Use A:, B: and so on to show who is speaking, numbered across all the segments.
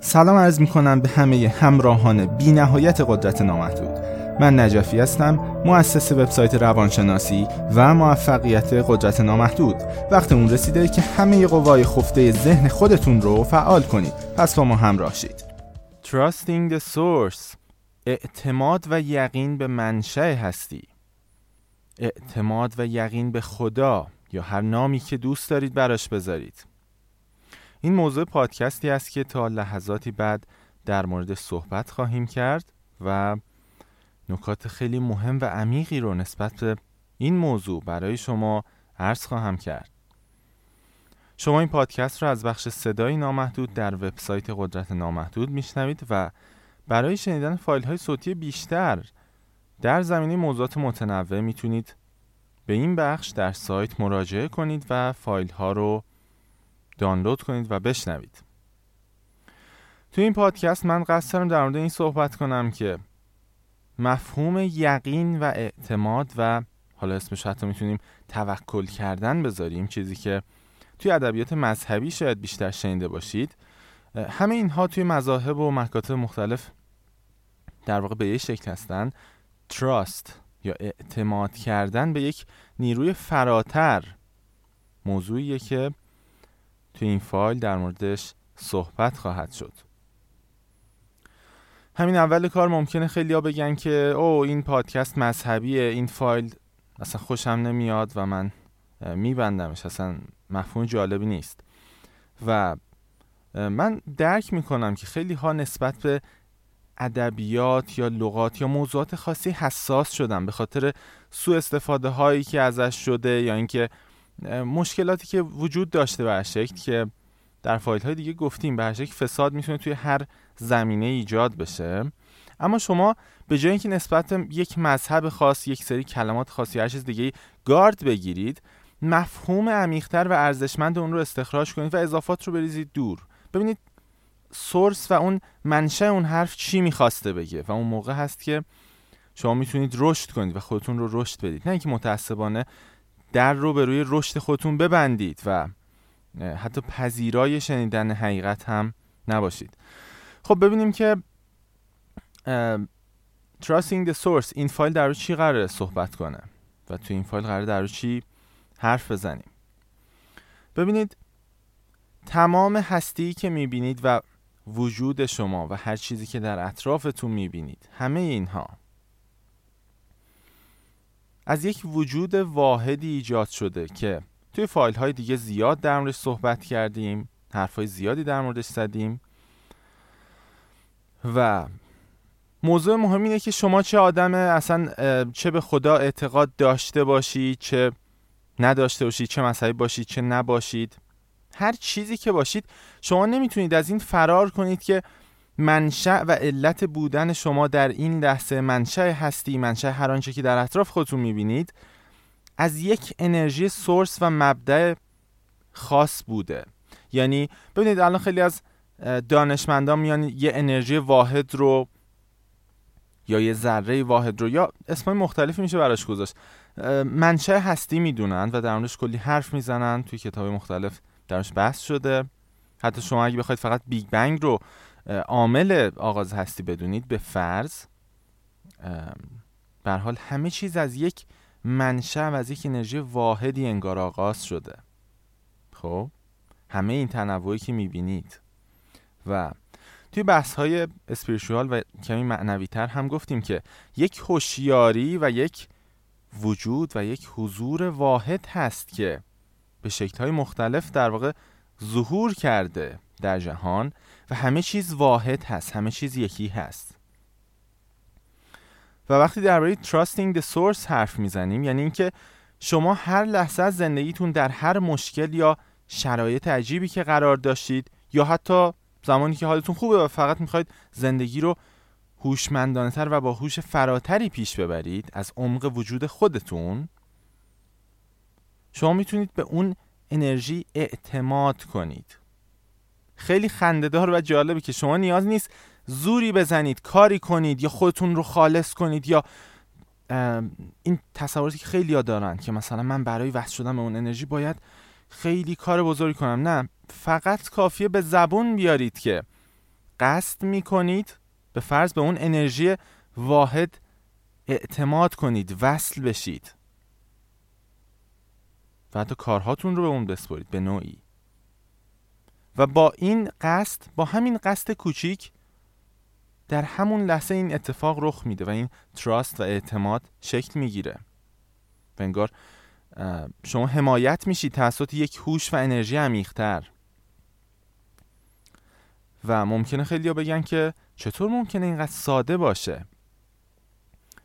A: سلام عرض می کنم به همه همراهان بی نهایت قدرت نامحدود. من نجفی هستم مؤسس وبسایت روانشناسی و موفقیت قدرت نامحدود. وقت اون رسیده که همه قوای خفته ذهن خودتون رو فعال کنید. پس با ما همراه شید. Trusting the source. اعتماد و یقین به منشأ هستی. اعتماد و یقین به خدا یا هر نامی که دوست دارید براش بذارید. این موضوع پادکستی است که تا لحظاتی بعد در مورد صحبت خواهیم کرد و نکات خیلی مهم و عمیقی رو نسبت به این موضوع برای شما عرض خواهم کرد. شما این پادکست رو از بخش صدای نامحدود در وبسایت قدرت نامحدود میشنوید و برای شنیدن فایل های صوتی بیشتر در زمینه موضوعات متنوع می‌تونید به این بخش در سایت مراجعه کنید و فایل ها رو دانلود کنید و بشنوید. تو این پادکست من قصد دارم در مورد این صحبت کنم که مفهوم یقین و اعتماد و حالا اسمش حتی می‌تونیم توکل کردن بذاریم چیزی که توی ادبیات مذهبی شاید بیشتر شنیده باشید. همه اینها توی مذاهب و مکاتب مختلف در واقع به یه شکل هستن. تراست یا اعتماد کردن به یک نیروی فراتر موضوعیه که توی این فایل در موردش صحبت خواهد شد. همین اول کار ممکنه خیلی بگن که او این پادکست مذهبیه این فایل اصلا خوشم نمیاد و من میبندمش اصلا مفهوم جالبی نیست. و من درک می‌کنم که خیلی ها نسبت به ادبیات یا لغات یا موضوعات خاصی حساس شدن به خاطر سوء استفاده هایی که ازش شده یا اینکه مشکلاتی که وجود داشته به شکل که در فایل های دیگه گفتیم به شکل فساد می‌تونه توی هر زمینه ایجاد بشه. اما شما به جای اینکه نسبت یک مذهب خاص یک سری کلمات خاصی هر چیز دیگه گارد بگیرید مفهوم عمیقتر و ارزشمند اون رو استخراج کنید و اضافات رو بریزید دور. ببینید سورس و اون منشه اون حرف چی می‌خواسته بگه و اون موقع هست که شما می‌تونید رشد کنید و خودتون رو رشد بدید. نه اینکه متاسفانه در رو به روی رشد خودتون ببندید و حتی پذیرای شنیدن حقیقت هم نباشید. خب ببینیم که Trusting the Source این فایل در رو چی قراره صحبت کنه؟ و تو این فایل قراره در رو چی حرف بزنیم؟ ببینید تمام هستی که می‌بینید و وجود شما و هر چیزی که در اطرافتون می‌بینید همه اینها از یک وجود واحدی ایجاد شده که توی فایل های دیگه زیاد در موردش صحبت کردیم حرف های زیادی در موردش زدیم و موضوع مهم اینه که شما چه آدم اصلا چه به خدا اعتقاد داشته باشید چه نداشته باشید چه مذهبی باشید چه نباشید. هر چیزی که باشید شما نمی‌تونید از این فرار کنید که منشأ و علت بودن شما در این لحظه منشأ هستی منشأ هر آنچه که در اطراف خودتون می‌بینید از یک انرژی سورس و مبدع خاص بوده. یعنی ببینید الان خیلی از دانشمندان میان یه انرژی واحد رو یا یه ذره واحد رو یا اسمای مختلفی میشه براش گذاشت. منشأ هستی می‌دونن و در موردش کلی حرف می‌زنن توی کتاب مختلف درش بحث شده. حتی شما اگه بخواید فقط بیگ بنگ رو عامل آغاز هستی بدونید به فرض بر حال همه چیز از یک منشأ و از یک انرژی واحدی انگار آغاز شده. خب؟ همه این تنوعی که می‌بینید. و توی بحث های اسپریشوال و کمی معنوی تر هم گفتیم که یک هوشیاری و یک وجود و یک حضور واحد هست که به شکل های مختلف در واقع ظهور کرده. در جهان و همه چیز واحد هست همه چیز یکی هست. و وقتی درباره trusting the source حرف می‌زنیم یعنی اینکه شما هر لحظه از زندگیتون در هر مشکل یا شرایط عجیبی که قرار داشتید یا حتی زمانی که حالتون خوبه و فقط می‌خواید زندگی رو هوشمندانه تر و با هوش فراتری پیش ببرید از عمق وجود خودتون شما می‌تونید به اون انرژی اعتماد کنید. خیلی خندهدار و جالبه که شما نیاز نیست زوری بزنید کاری کنید یا خودتون رو خالص کنید یا این تصوراتی که خیلی ها دارن که مثلا من برای وصل شدن به اون انرژی باید خیلی کار بزرگی کنم. نه فقط کافیه به زبون بیارید که قصد می‌کنید به فرض به اون انرژی واحد اعتماد کنید وصل بشید. و حتی کارهاتون رو به اون بسپرید به نوعی. و با این قصد با همین قصد کوچیک در همون لحظه این اتفاق رخ میده و این تراست و اعتماد شکل می‌گیره. و انگار شما حمایت میشید توسط یک هوش و انرژی عمیقتر. و ممکنه خیلی بگن که چطور ممکنه اینقدر ساده باشه؟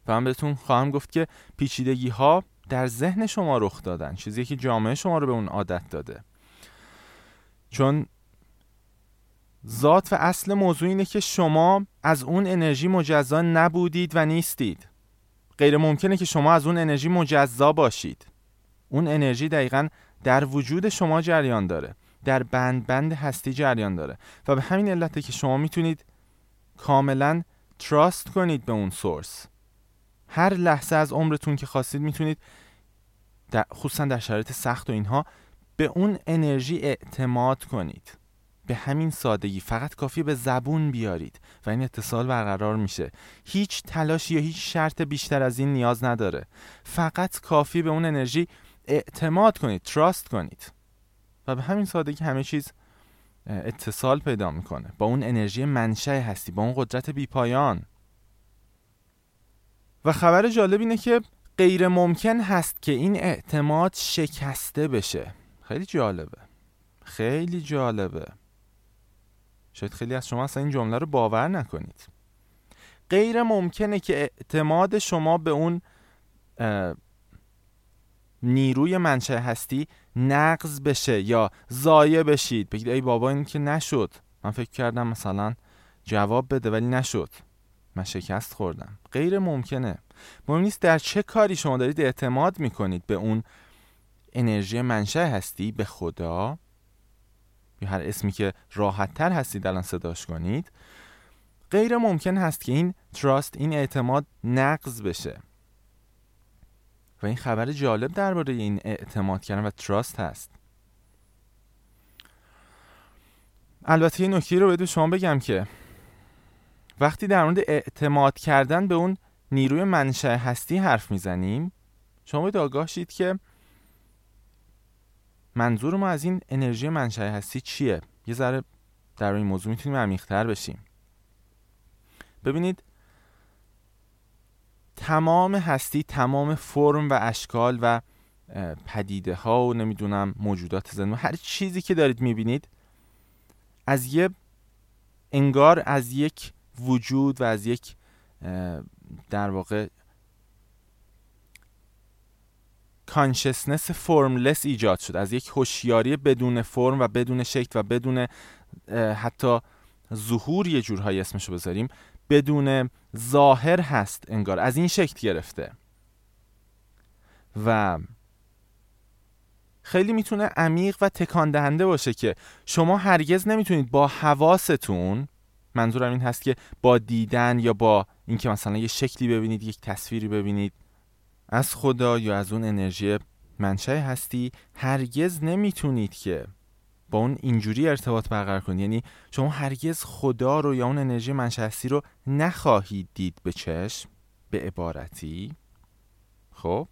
A: و من بهتون خواهم گفت که پیچیدگی ها در ذهن شما رخ دادن. چیزی که جامعه شما رو به اون عادت داده. چون ذات و اصل موضوع اینه که شما از اون انرژی مجزا نبودید و نیستید. غیر ممکنه که شما از اون انرژی مجزا باشید. اون انرژی دقیقا در وجود شما جریان داره. در بند بند هستی جریان داره. و به همین علته که شما می‌تونید کاملا تراست کنید به اون سورس هر لحظه از عمرتون که خواستید می‌تونید در خصوصا در شرایط سخت و اینها به اون انرژی اعتماد کنید. به همین سادگی فقط کافی به زبون بیارید و این اتصال برقرار میشه. هیچ تلاشی یا هیچ شرط بیشتر از این نیاز نداره. فقط کافی به اون انرژی اعتماد کنید تراست کنید. و به همین سادگی همه چیز اتصال پیدا می‌کنه. با اون انرژی منشأ هستی با اون قدرت بیپایان. و خبر جالب اینه که غیر ممکن هست که این اعتماد شکسته بشه. خیلی جالبه. خیلی جالبه. شاید خیلی از شما اصلا این جمله رو باور نکنید. غیر ممکنه که اعتماد شما به اون نیروی منشأ هستی نقض بشه یا ضایع بشید. بگید ای بابا این که نشد. من فکر کردم مثلا جواب بده ولی نشد. من شکست خوردم. غیر ممکنه. مهم نیست در چه کاری شما دارید اعتماد می‌کنید به اون انرژی منشأ هستی. به خدا. یا هر اسمی که راحت تر هستید الان صداش کنید غیر ممکن هست که این تراست این اعتماد نقض بشه. و این خبر جالب درباره این اعتماد کردن و تراست هست. البته یه نکته رو بدون شما بگم که وقتی در مورد اعتماد کردن به اون نیروی منشأ هستی حرف می‌زنیم شما باید آگاه شید که منظور ما از این انرژی منشأ هستی چیه؟ یه ذره در این موضوع می‌تونیم عمیق‌تر بشیم. ببینید تمام هستی تمام فرم و اشکال و پدیده ها و نمی‌دونم موجودات زنده هر چیزی که دارید می‌بینید از یه انگار از یک وجود و از یک در واقع کانشسنس فرملس ایجاد شد. از یک هوشیاری بدون فرم و بدون شکل و بدون حتی ظهور یه جورهایی اسمشو بذاریم بدون ظاهر هست انگار. از این شکل گرفته. و خیلی می‌تونه عمیق و تکان دهنده باشه که شما هرگز نمی‌تونید با حواستون منظورم این هست که با دیدن یا با اینکه مثلا یه شکلی ببینید یک تصویری ببینید از خدا یا از اون انرژی منشأ هستی هرگز نمی‌تونید که با اون اینجوری ارتباط برقرار کنید. یعنی شما هرگز خدا رو یا اون انرژی منشأ هستی رو نخواهید دید به چشم به عبارتی. خب؟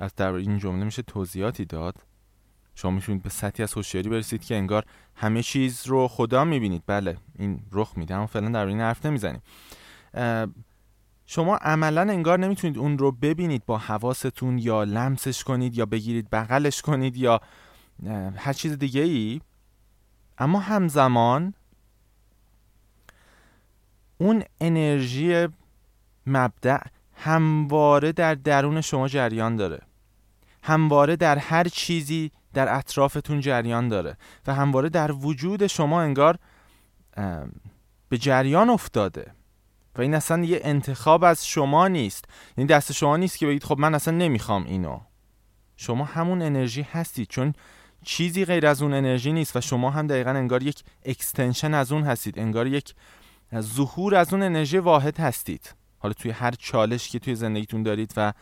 A: از در این جمله میشه توضیحاتی داد. شما می‌تونید به سطحی از هوشیاری برسید که انگار همه چیز رو خدا می‌بینید. بله این رخ میده اما فعلا در این حرف نمی‌زنیم. شما عملا انگار نمی‌تونید اون رو ببینید با حواستون یا لمسش کنید یا بگیرید بغلش کنید یا هر چیز دیگه ای اما همزمان اون انرژی مبدع همواره در درون شما جریان داره. همواره در هر چیزی در اطرافتون جریان داره و همواره در وجود شما انگار به جریان افتاده. و این اصلا یه انتخاب از شما نیست. یعنی دست شما نیست که بگید خب من اصلا نمی‌خوام اینو. شما همون انرژی هستید چون چیزی غیر از اون انرژی نیست و شما هم دقیقا انگار یک اکستنشن از اون هستید انگار یک ظهور از اون انرژی واحد هستید. حالا توی هر چالش که توی زندگیتون دارید و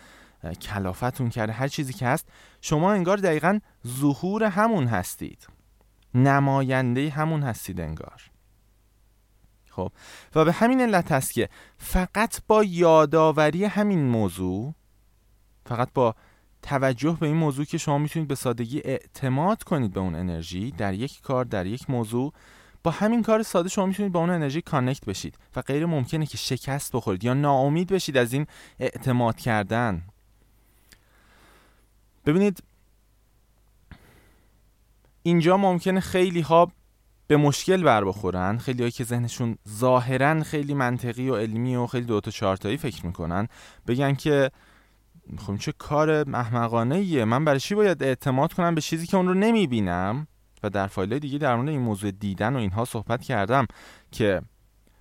A: کلافتون کرده هر چیزی که هست شما انگار دقیقا ظهور همون هستید. نماینده همون هستید انگار. خب. و به همین علت است که فقط با یادآوری همین موضوع فقط با توجه به این موضوع که شما می‌تونید به سادگی اعتماد کنید به اون انرژی در یک کار در یک موضوع با همین کار ساده شما می‌تونید با اون انرژی کانکت بشید و غیر ممکنه که شکست بخورید یا ناامید بشید از این اعتماد کردن. ببینید اینجا ممکنه خیلی ها به مشکل بر بخورن خیلی هایی که ذهنشون ظاهرا خیلی منطقی و علمی و خیلی دوتا چارتایی فکر می‌کنن بگن که خب چه کار محمقانه ایه من برای چی باید اعتماد کنم به چیزی که اون رو نمی‌بینم؟ و در فایل دیگه در مورد این موضوع دیدن و اینها صحبت کردم که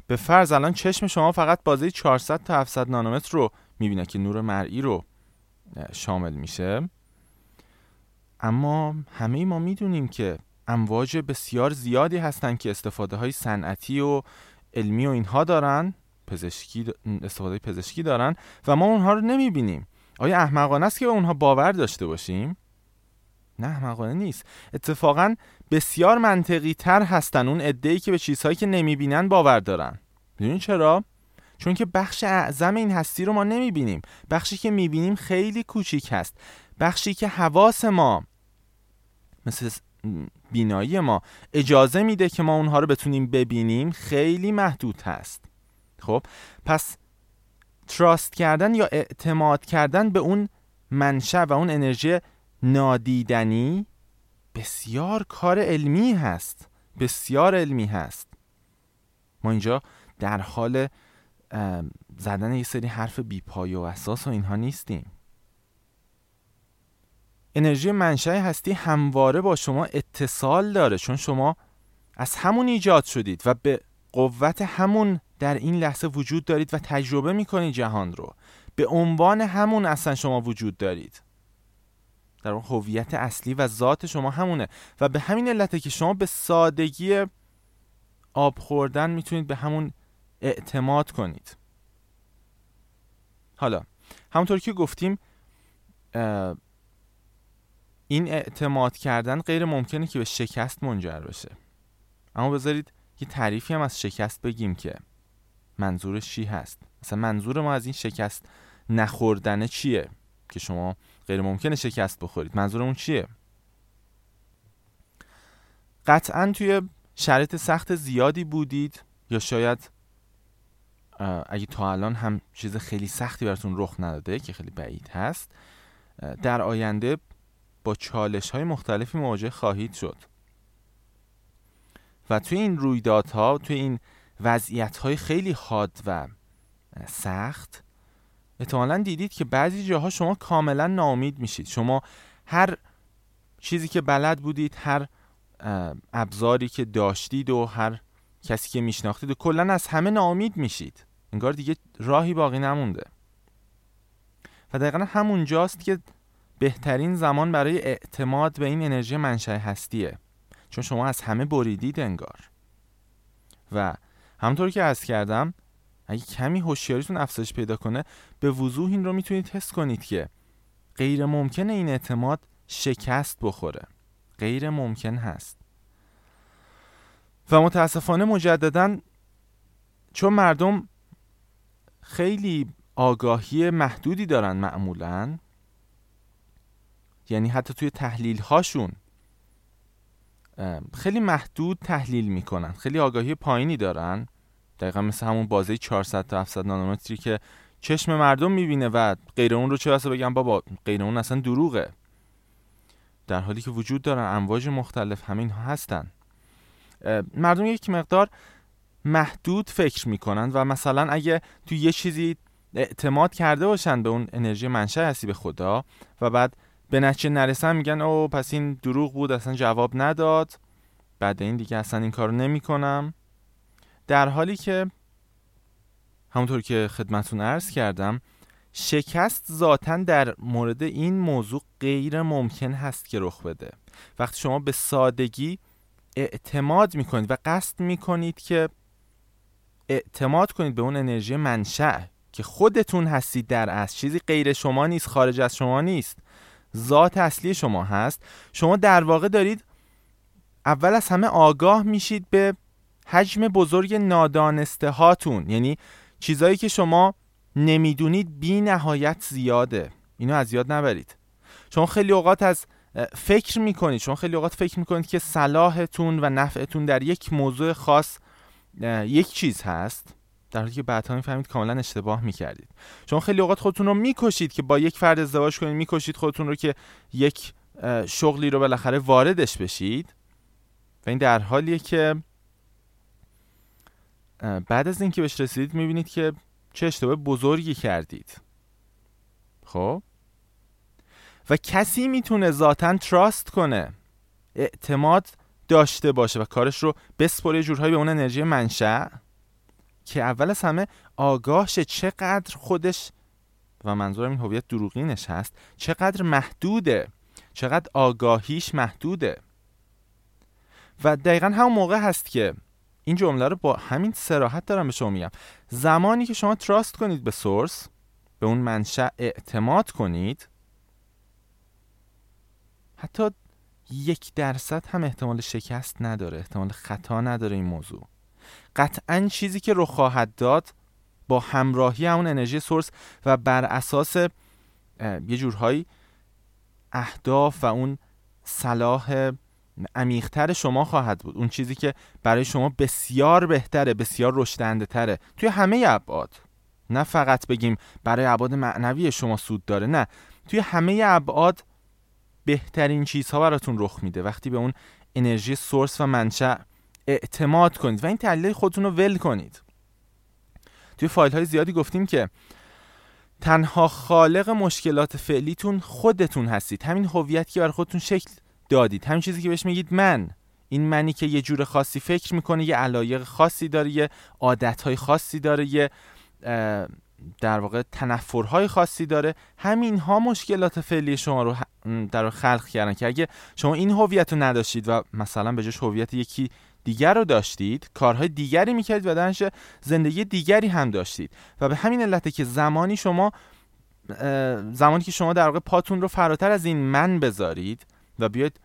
A: به فرض الان چشم شما فقط بازه 400 تا 700 نانومتر رو می‌بینه که نور مرئی رو شامل میشه. اما همه ما می‌دونیم که امواج بسیار زیادی هستن که استفاده های صنعتی و علمی و اینها دارن پزشکی استفاده پزشکی دارن و ما اونها رو نمی‌بینیم. آیا احمقانه است که به اونها باور داشته باشیم؟ نه احمقانه نیست. اتفاقا بسیار منطقی تر هستن اون ای که به چیزهایی که نمی‌بینن باور دارن. می‌دونین چرا؟ چون که بخش اعظم این هستی رو ما نمی‌بینیم. بخشی که می‌بینیم خیلی کوچیک هست. بخشی که حواس ما مثل بینایی ما. اجازه میده که ما اونها رو بتونیم ببینیم خیلی محدود هست. خب پس تراست کردن یا اعتماد کردن به اون منشأ و اون انرژی نادیدنی بسیار کار علمی هست. بسیار علمی هست. ما اینجا در حال زدن یه سری حرف بیپای و اساس و اینها نیستیم. انرژی منشأ هستی همواره با شما اتصال داره چون شما از همون ایجاد شدید و به قوت همون در این لحظه وجود دارید و تجربه می‌کنید جهان رو. به عنوان همون اصلا شما وجود دارید. در اون هویت اصلی و ذات شما همونه و به همین علته که شما به سادگی آب خوردن می‌تونید به همون اعتماد کنید. حالا همونطور که گفتیم این اعتماد کردن غیر ممکنه که به شکست منجر بشه. اما بذارید یه تعریفی هم از شکست بگیم که منظورش چی هست؟ مثلا منظور ما از این شکست نخوردن چیه که شما غیر ممکنه شکست بخورید؟ منظورمون چیه؟ قطعا توی شرایط سخت زیادی بودید یا شاید اگه تا الان هم چیز خیلی سختی براتون رخ نداده که خیلی بعید هست در آینده با چالش های مختلفی مواجه خواهید شد. و توی این رویدادها توی این وضعیت های خیلی حاد و سخت احتمالا دیدید که بعضی جاها شما کاملا ناامید میشید. شما هر چیزی که بلد بودید هر ابزاری که داشتید و هر کسی که میشناختید و کلا از همه ناامید میشید. انگار دیگه راهی باقی نمونده. و دقیقا همون جاست که بهترین زمان برای اعتماد به این انرژی منشأ هستیه. چون شما از همه بریدید انگار. و همطور که از کردم اگه کمی هوشیاریتون افزایش پیدا کنه به وضوح این رو می‌تونید حس کنید که غیر ممکنه این اعتماد شکست بخوره. غیر ممکن هست. و متاسفانه مجددا چون مردم خیلی آگاهی محدودی دارن معمولا یعنی حتی توی تحلیل هاشون خیلی محدود تحلیل می‌کنن. خیلی آگاهی پایینی دارن. دقیقا مثل همون بازه 400 تا 700 نانومتری که چشم مردم می‌بینه و غیر اون رو چه واسه بگم بابا غیر اون اصلا دروغه. در حالی که وجود دارن امواج مختلف همین ها هستن. مردم یک مقدار محدود فکر می‌کنن و مثلا اگه تو یه چیزی اعتماد کرده باشن به اون انرژی منشأ هستی به خدا و بعد به نتیجه نرسن میگن او پس این دروغ بود اصلا جواب نداد. بعد این دیگه اصلا این کارو نمی‌کنم. در حالی که همونطور که خدمتون عرض کردم شکست ذاتا در مورد این موضوع غیر ممکن هست که رخ بده. وقتی شما به سادگی اعتماد می‌کنید و قصد می‌کنید که اعتماد کنید به اون انرژی منشأ که خودتون هستید در اصل. چیزی غیر شما نیست خارج از شما نیست. ذات اصلی شما هست. شما در واقع دارید اول از همه آگاه میشید به حجم بزرگ نادانسته هاتون. یعنی چیزایی که شما نمی‌دونید بی نهایت زیاده. اینو از یاد نبرید. چون خیلی اوقات از فکر می‌کنید. چون خیلی اوقات فکر می‌کنید که صلاحتون و نفعتون در یک موضوع خاص یک چیز هست. در حالی که بعدها می‌فهمید کاملا اشتباه می‌کردید. چون خیلی اوقات خودتون رو می‌کشید که با یک فرد ازدواج کنید می‌کشید خودتون رو که یک شغلی رو بالاخره واردش بشید. و این در حالیه که بعد از اینکه بهش رسیدید می‌بینید که چه اشتباه بزرگی کردید. خب؟ و کسی می‌تونه ذاتا تراست کنه اعتماد داشته باشه و کارش رو بسپره جورهایی به اون انرژی منشأ. که اول از همه آگاهشه چقدر خودش و منظورم این هویت دروغینش هست چقدر محدوده چقدر آگاهیش محدوده. و دقیقا همون موقع هست که این جمله رو با همین سراحت دارم به شما میگم. زمانی که شما تراست کنید به سورس به اون منشأ اعتماد کنید حتی یک درصد هم احتمال شکست نداره احتمال خطا نداره این موضوع. قطعا چیزی که رو خواهد داد با همراهی همون انرژی سورس و بر اساس یه جورهایی اهداف و اون صلاح عمیقتر شما خواهد بود. اون چیزی که برای شما بسیار بهتره بسیار رشدنده تره. توی همه ابعاد. نه فقط بگیم برای ابعاد معنوی شما سود داره نه. توی همه ابعاد بهترین چیزها براتون رخ میده. وقتی به اون انرژی سورس و منشأ اعتماد کنید و این تحلیل خودتون رو ول کنید. توی فایل های زیادی گفتیم که تنها خالق مشکلات فعلیتون خودتون هستید. همین هویت که بر خودتون شکل دادید. همین چیزی که بهش میگید من. این منی که یه جور خاصی فکر می‌کنه یه علایق خاصی داره یه عادتهای خاصی داره یه در واقع تنفرهای خاصی داره. همین ها مشکلات فعلی شما رو در خلق کردن که اگه شما این هویت رو نداشتید و مثلا به جاش هویت یکی دیگر رو داشتید کارهای دیگری می‌کردید و درنش زندگی دیگری هم داشتید. و به همین علته که زمانی شما زمانی که شما در واقع پاتون رو فراتر از این من بذارید و بیاید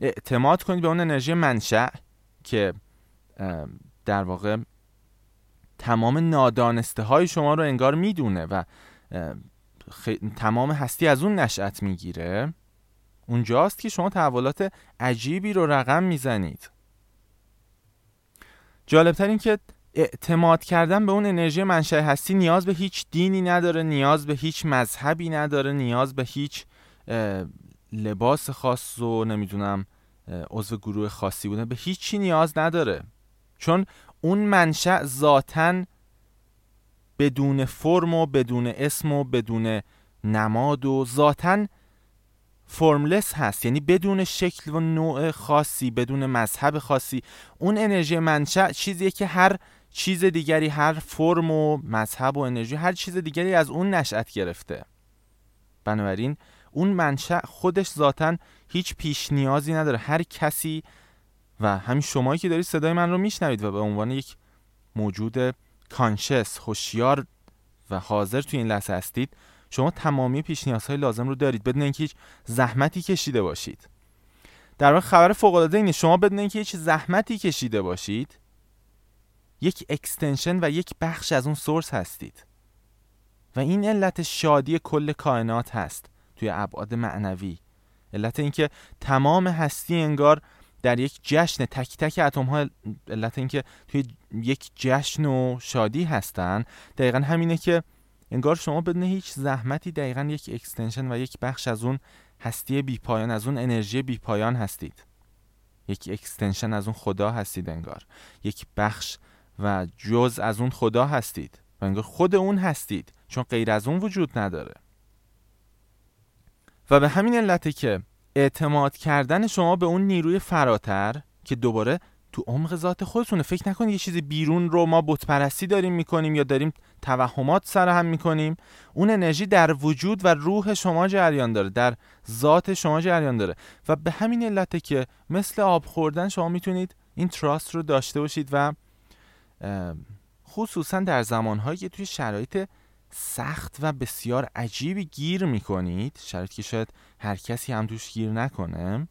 A: اعتماد کنید به اون انرژی منشأ که در واقع تمام نادانسته های شما رو انگار می‌دونه و تمام هستی از اون نشأت می‌گیره اونجاست که شما تحولات عجیبی رو رقم می‌زنید. جالبتر این که اعتماد کردن به اون انرژی منشأ هستی نیاز به هیچ دینی نداره نیاز به هیچ مذهبی نداره نیاز به هیچ لباس خاص و نمی‌دونم عضو گروه خاصی بودن به هیچی نیاز نداره. چون اون منشأ ذاتا بدون فرم و بدون اسم و بدون نماد و ذاتا فرملس هست. یعنی بدون شکل و نوع خاصی بدون مذهب خاصی. اون انرژی منشأ چیزیه که هر چیز دیگری هر فرم و مذهب و انرژی هر چیز دیگری از اون نشأت گرفته. بنابراین اون منشأ خودش ذاتا هیچ پیش نیازی نداره. هر کسی و همین شمایی که دارید صدای من رو میشنوید و به عنوان یک موجود کانشس هوشیار و حاضر توی این لحظه هستید شما تمامی پیش نیازهای لازم رو دارید. بدون اینکه هیچ زحمتی کشیده باشید. در واقع خبر فوق العاده اینه. شما بدون اینکه هیچ زحمتی کشیده باشید یک اکستنشن و یک بخش از اون سورس هستید. و این علت شادی کل کائنات هست توی ابعاد معنوی. علت اینکه تمام هستی انگار در یک جشن تک تک اتم ها علت اینکه توی یک جشن و شادی هستن. دقیقا همینه که انگار شما بدون هیچ زحمتی دقیقا یک extension و یک بخش از اون هستی بی پایان از اون انرژی بی پایان هستید. یک extension از اون خدا هستید انگار. یک بخش و جز از اون خدا هستید و انگار خود اون هستید چون غیر از اون وجود نداره. و به همین علته که اعتماد کردن شما به اون نیروی فراتر که دوباره تو عمق ذات خودتونه. فکر نکنید یه چیزی بیرون رو ما بتپرستی داریم می‌کنیم یا داریم توهمات سر هم می‌کنیم. اون انرژی در وجود و روح شما جریان داره در ذات شما جریان داره. و به همین علته که مثل آب خوردن شما می‌تونید این تراست رو داشته باشید و خصوصا در زمانهایی که توی شرایط سخت و بسیار عجیبی گیر می‌کنید شرایطی که شاید هر کسی هم توش گیر نکنه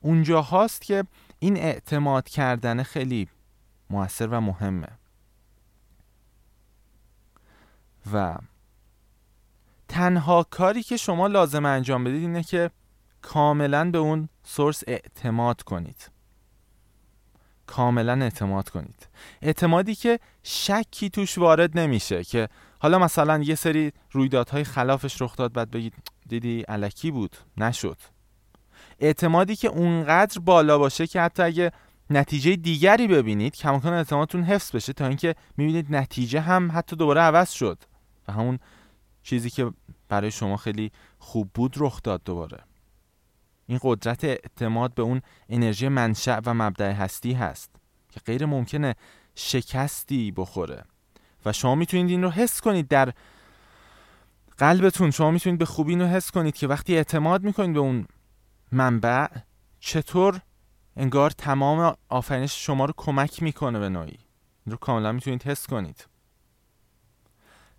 A: اونجا هاست که این اعتماد کردن خیلی موثر و مهمه. و تنها کاری که شما لازم انجام بدید اینه که کاملا به اون سورس اعتماد کنید. کاملا اعتماد کنید. اعتمادی که شکی توش وارد نمیشه که حالا مثلا یه سری رویدادهای خلافش رخ داد بعد بگید دیدی علکی بود نشد. اعتمادی که اونقدر بالا باشه که حتی اگه نتیجه دیگری ببینید کماکان اعتمادتون حفظ بشه تا اینکه می‌بینید نتیجه هم حتی دوباره عوض شد و همون چیزی که برای شما خیلی خوب بود رخ داد دوباره. این قدرت اعتماد به اون انرژی منشأ و مبدع هستی هست که غیر ممکنه شکستی بخوره. و شما می‌تونید این رو حس کنید در قلبتون. شما می‌تونید به خوبی این رو حس کنید که وقتی اعتماد می‌کنید به اون منبع چطور انگار تمام آفرینش شما رو کمک می‌کنه به نوعی؟ این رو کاملا می‌تونید حس کنید.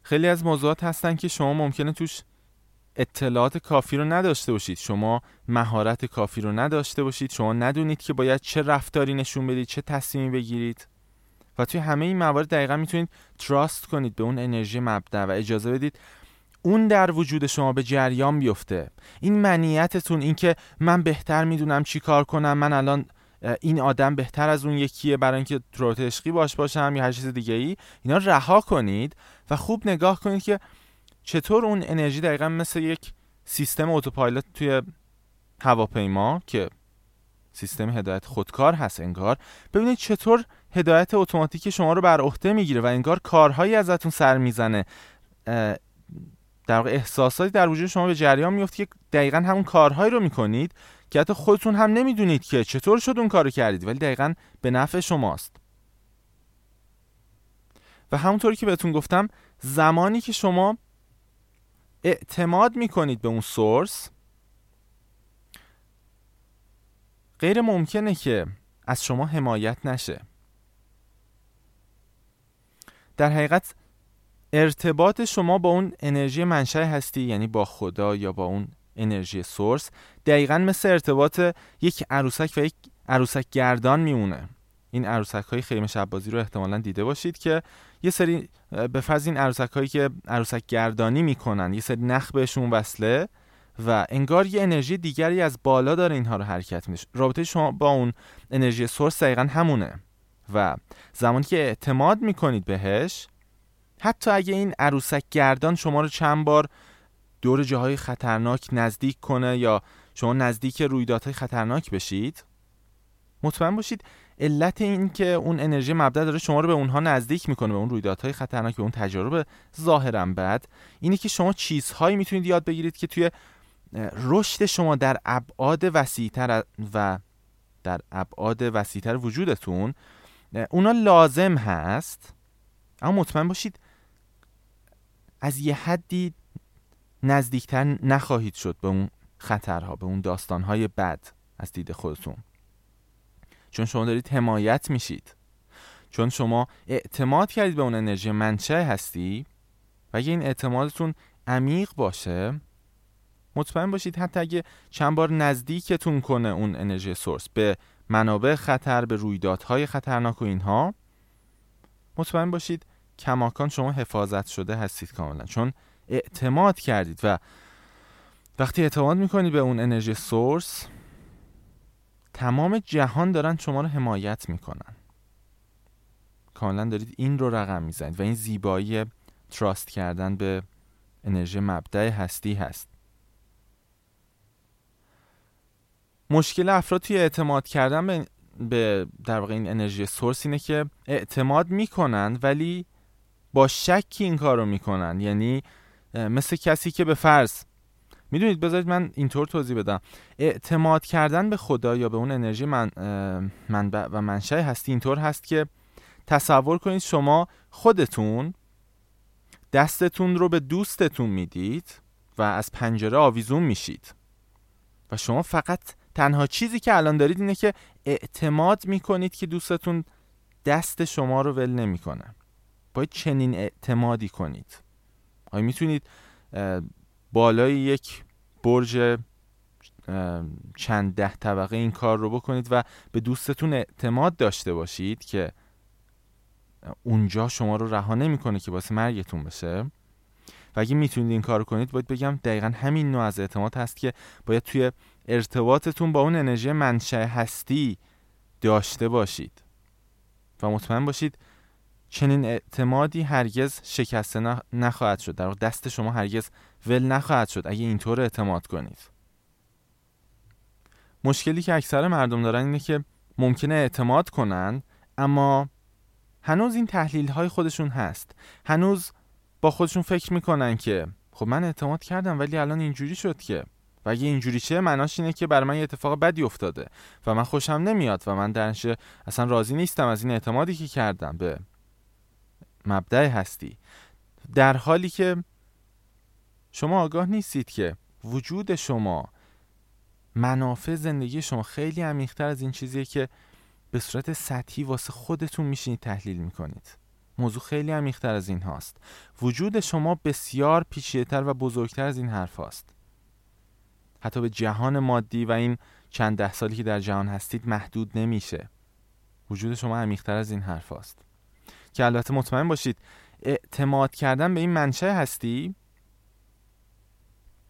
A: خیلی از موضوعات هستن که شما ممکنه توش اطلاعات کافی رو نداشته باشید. شما مهارت کافی رو نداشته باشید. شما ندونید که باید چه رفتاری نشون بدید چه تصمیمی بگیرید. و توی همه این موارد دقیقا می‌تونید تراست کنید به اون انرژی مبدع و اجازه بدید اون در وجود شما به جریان بیفته. این منیتتون اینکه من بهتر می‌دونم چی کار کنم من الان این آدم بهتر از اون یکیه برای اینکه تروت عشقی باش باشم یا هر چیز دیگه ای اینا رها کنید و خوب نگاه کنید که چطور اون انرژی دقیقا مثل یک سیستم اتوپایلوت توی هواپیما که سیستم هدایت خودکار هست انگار ببینید چطور هدایت اتوماتیک شما رو بر عهده می‌گیره و انگار کارهایی ازتون سر می‌زنه. در واقع احساساتی در وجود شما به جریان میفته که دقیقا همون کارهایی رو می‌کنید که حتی خودتون هم نمی‌دونید که چطور شد اون کارو کردید ولی دقیقا به نفع شماست. و همونطوری که بهتون گفتم زمانی که شما اعتماد می‌کنید به اون سورس غیر ممکنه که از شما حمایت نشه. در حقیقت ارتباط شما با اون انرژی منشأ هستی یعنی با خدا یا با اون انرژی سورس دقیقا مثل ارتباط یک عروسک و یک عروسک گردان میمونه. این عروسک های خیمه شبازی رو احتمالا دیده باشید که یه سری به فرض این عروسک هایی که عروسک گردانی می‌کنن یه سری نخ بهشون وصله و انگار یه انرژی دیگری از بالا داره اینها رو حرکت میشه رابطه شما با اون انرژی سورس دقیقا همونه و زمانی که اعتماد می‌کنید بهش حتی اگه این عروسک گردان شما رو چند بار دور جاهای خطرناک نزدیک کنه یا شما نزدیک رویدادهای خطرناک بشید مطمئن باشید علت این که اون انرژی مبدا داره شما رو به اونها نزدیک می‌کنه به اون رویدادهای خطرناک به اون تجارب ظاهرا بد. اینه که شما چیزهایی می‌تونید یاد بگیرید که توی رشد شما در ابعاد وسیعتر و در ابعاد وسیعتر وجودتون اونا لازم هست. اما مطمئن باشید از یه حدی نزدیکتر نخواهید شد به اون خطرها به اون داستانهای بد از دید خودتون. چون شما دارید حمایت میشید. چون شما اعتماد کردید به اون انرژی منشأ هستی و اگه این اعتمادتون عمیق باشه مطمئن باشید حتی اگه چند بار نزدیکتون کنه اون انرژی سورس به منابع خطر به رویدادهای خطرناک و اینها مطمئن باشید کماکان شما حفاظت شده هستید کاملا. چون اعتماد کردید و وقتی اعتماد می‌کنید به اون انرژی سورس تمام جهان دارن شما رو حمایت می‌کنن. کاملا دارید این رو رقم می‌زنید و این زیبایی تراست کردن به انرژی مبدع هستی هست. مشکل افراد توی اعتماد کردن به, به در واقع این انرژی سورس اینه که اعتماد می‌کنن ولی با شک این کار رو می‌کنن. یعنی مثل کسی که به فرض می‌دونید بذارید من اینطور توضیح بدم. اعتماد کردن به خدا یا به اون انرژی من منبع و منشأ هستی اینطور هست که تصور کنید شما خودتون دستتون رو به دوستتون می‌دید و از پنجره آویزون میشید. و شما فقط تنها چیزی که الان دارید اینه که اعتماد می‌کنید که دوستتون دست شما رو ول نمی‌کنه. باید چنین اعتمادی کنید. آیا می‌تونید بالای یک برج چند ده طبقه این کار رو بکنید و به دوستتون اعتماد داشته باشید که اونجا شما رو رها نمی‌کنه که واسه مرگتون بشه. و اگه می‌تونید این کار کنید باید بگم دقیقا همین نوع از اعتماد هست که باید توی ارتباطتون با اون انرژی منشأ هستی داشته باشید. و مطمئن باشید چنین اعتمادی هرگز شکسته نخواهد شد. در دست شما هرگز ول نخواهد شد. اگه اینطور اعتماد کنید. مشکلی که اکثر مردم دارن اینه که ممکنه اعتماد کنن اما هنوز این تحلیل های خودشون هست. هنوز با خودشون فکر می‌کنن که خب من اعتماد کردم ولی الان اینجوری شد که. و اگه اینجوری چه معناش اینه که برای من یه اتفاق بدی افتاده و من خوشم نمیاد و من درش اصلا راضی نیستم از این اعتمادی که کردم. به مبدع هستی. در حالی که شما آگاه نیستید که وجود شما منافع زندگی شما خیلی عمیقتر از این چیزیه که به صورت سطحی واسه خودتون میشینید تحلیل می‌کنید. موضوع خیلی عمیقتر از این هاست. وجود شما بسیار پیچیده‌تر و بزرگتر از این حرف هاست. حتی به جهان مادی و این چند ده سالی که در جهان هستید محدود نمیشه. وجود شما عمیقتر از این حرف هاست. که البته مطمئن باشید اعتماد کردن به این منشه هستی؟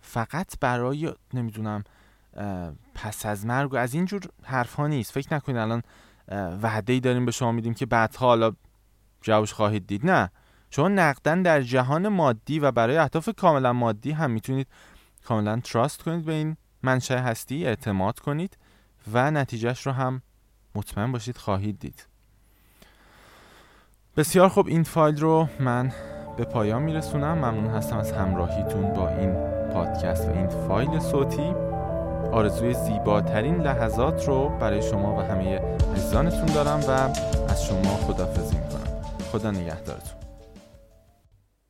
A: فقط برای نمی‌دونم پس از مرگ و از اینجور حرف ها نیست. فکر نکنید الان وعده داریم به شما میدیم که بعدها حالا جوش خواهید دید. نه. چون نقدن در جهان مادی و برای اهداف کاملا مادی هم می‌تونید کاملا تراست کنید به این منشأ هستی اعتماد کنید و نتیجهش رو هم مطمئن باشید خواهید دید. بسیار خوب این فایل رو من به پایان میرسونم. ممنون هستم از همراهیتون با این پادکست و این فایل صوتی. آرزوی زیباترین لحظات رو برای شما و همه عزیزانتون دارم و از شما خدافزی می‌کنم. خدا نگهدارتون.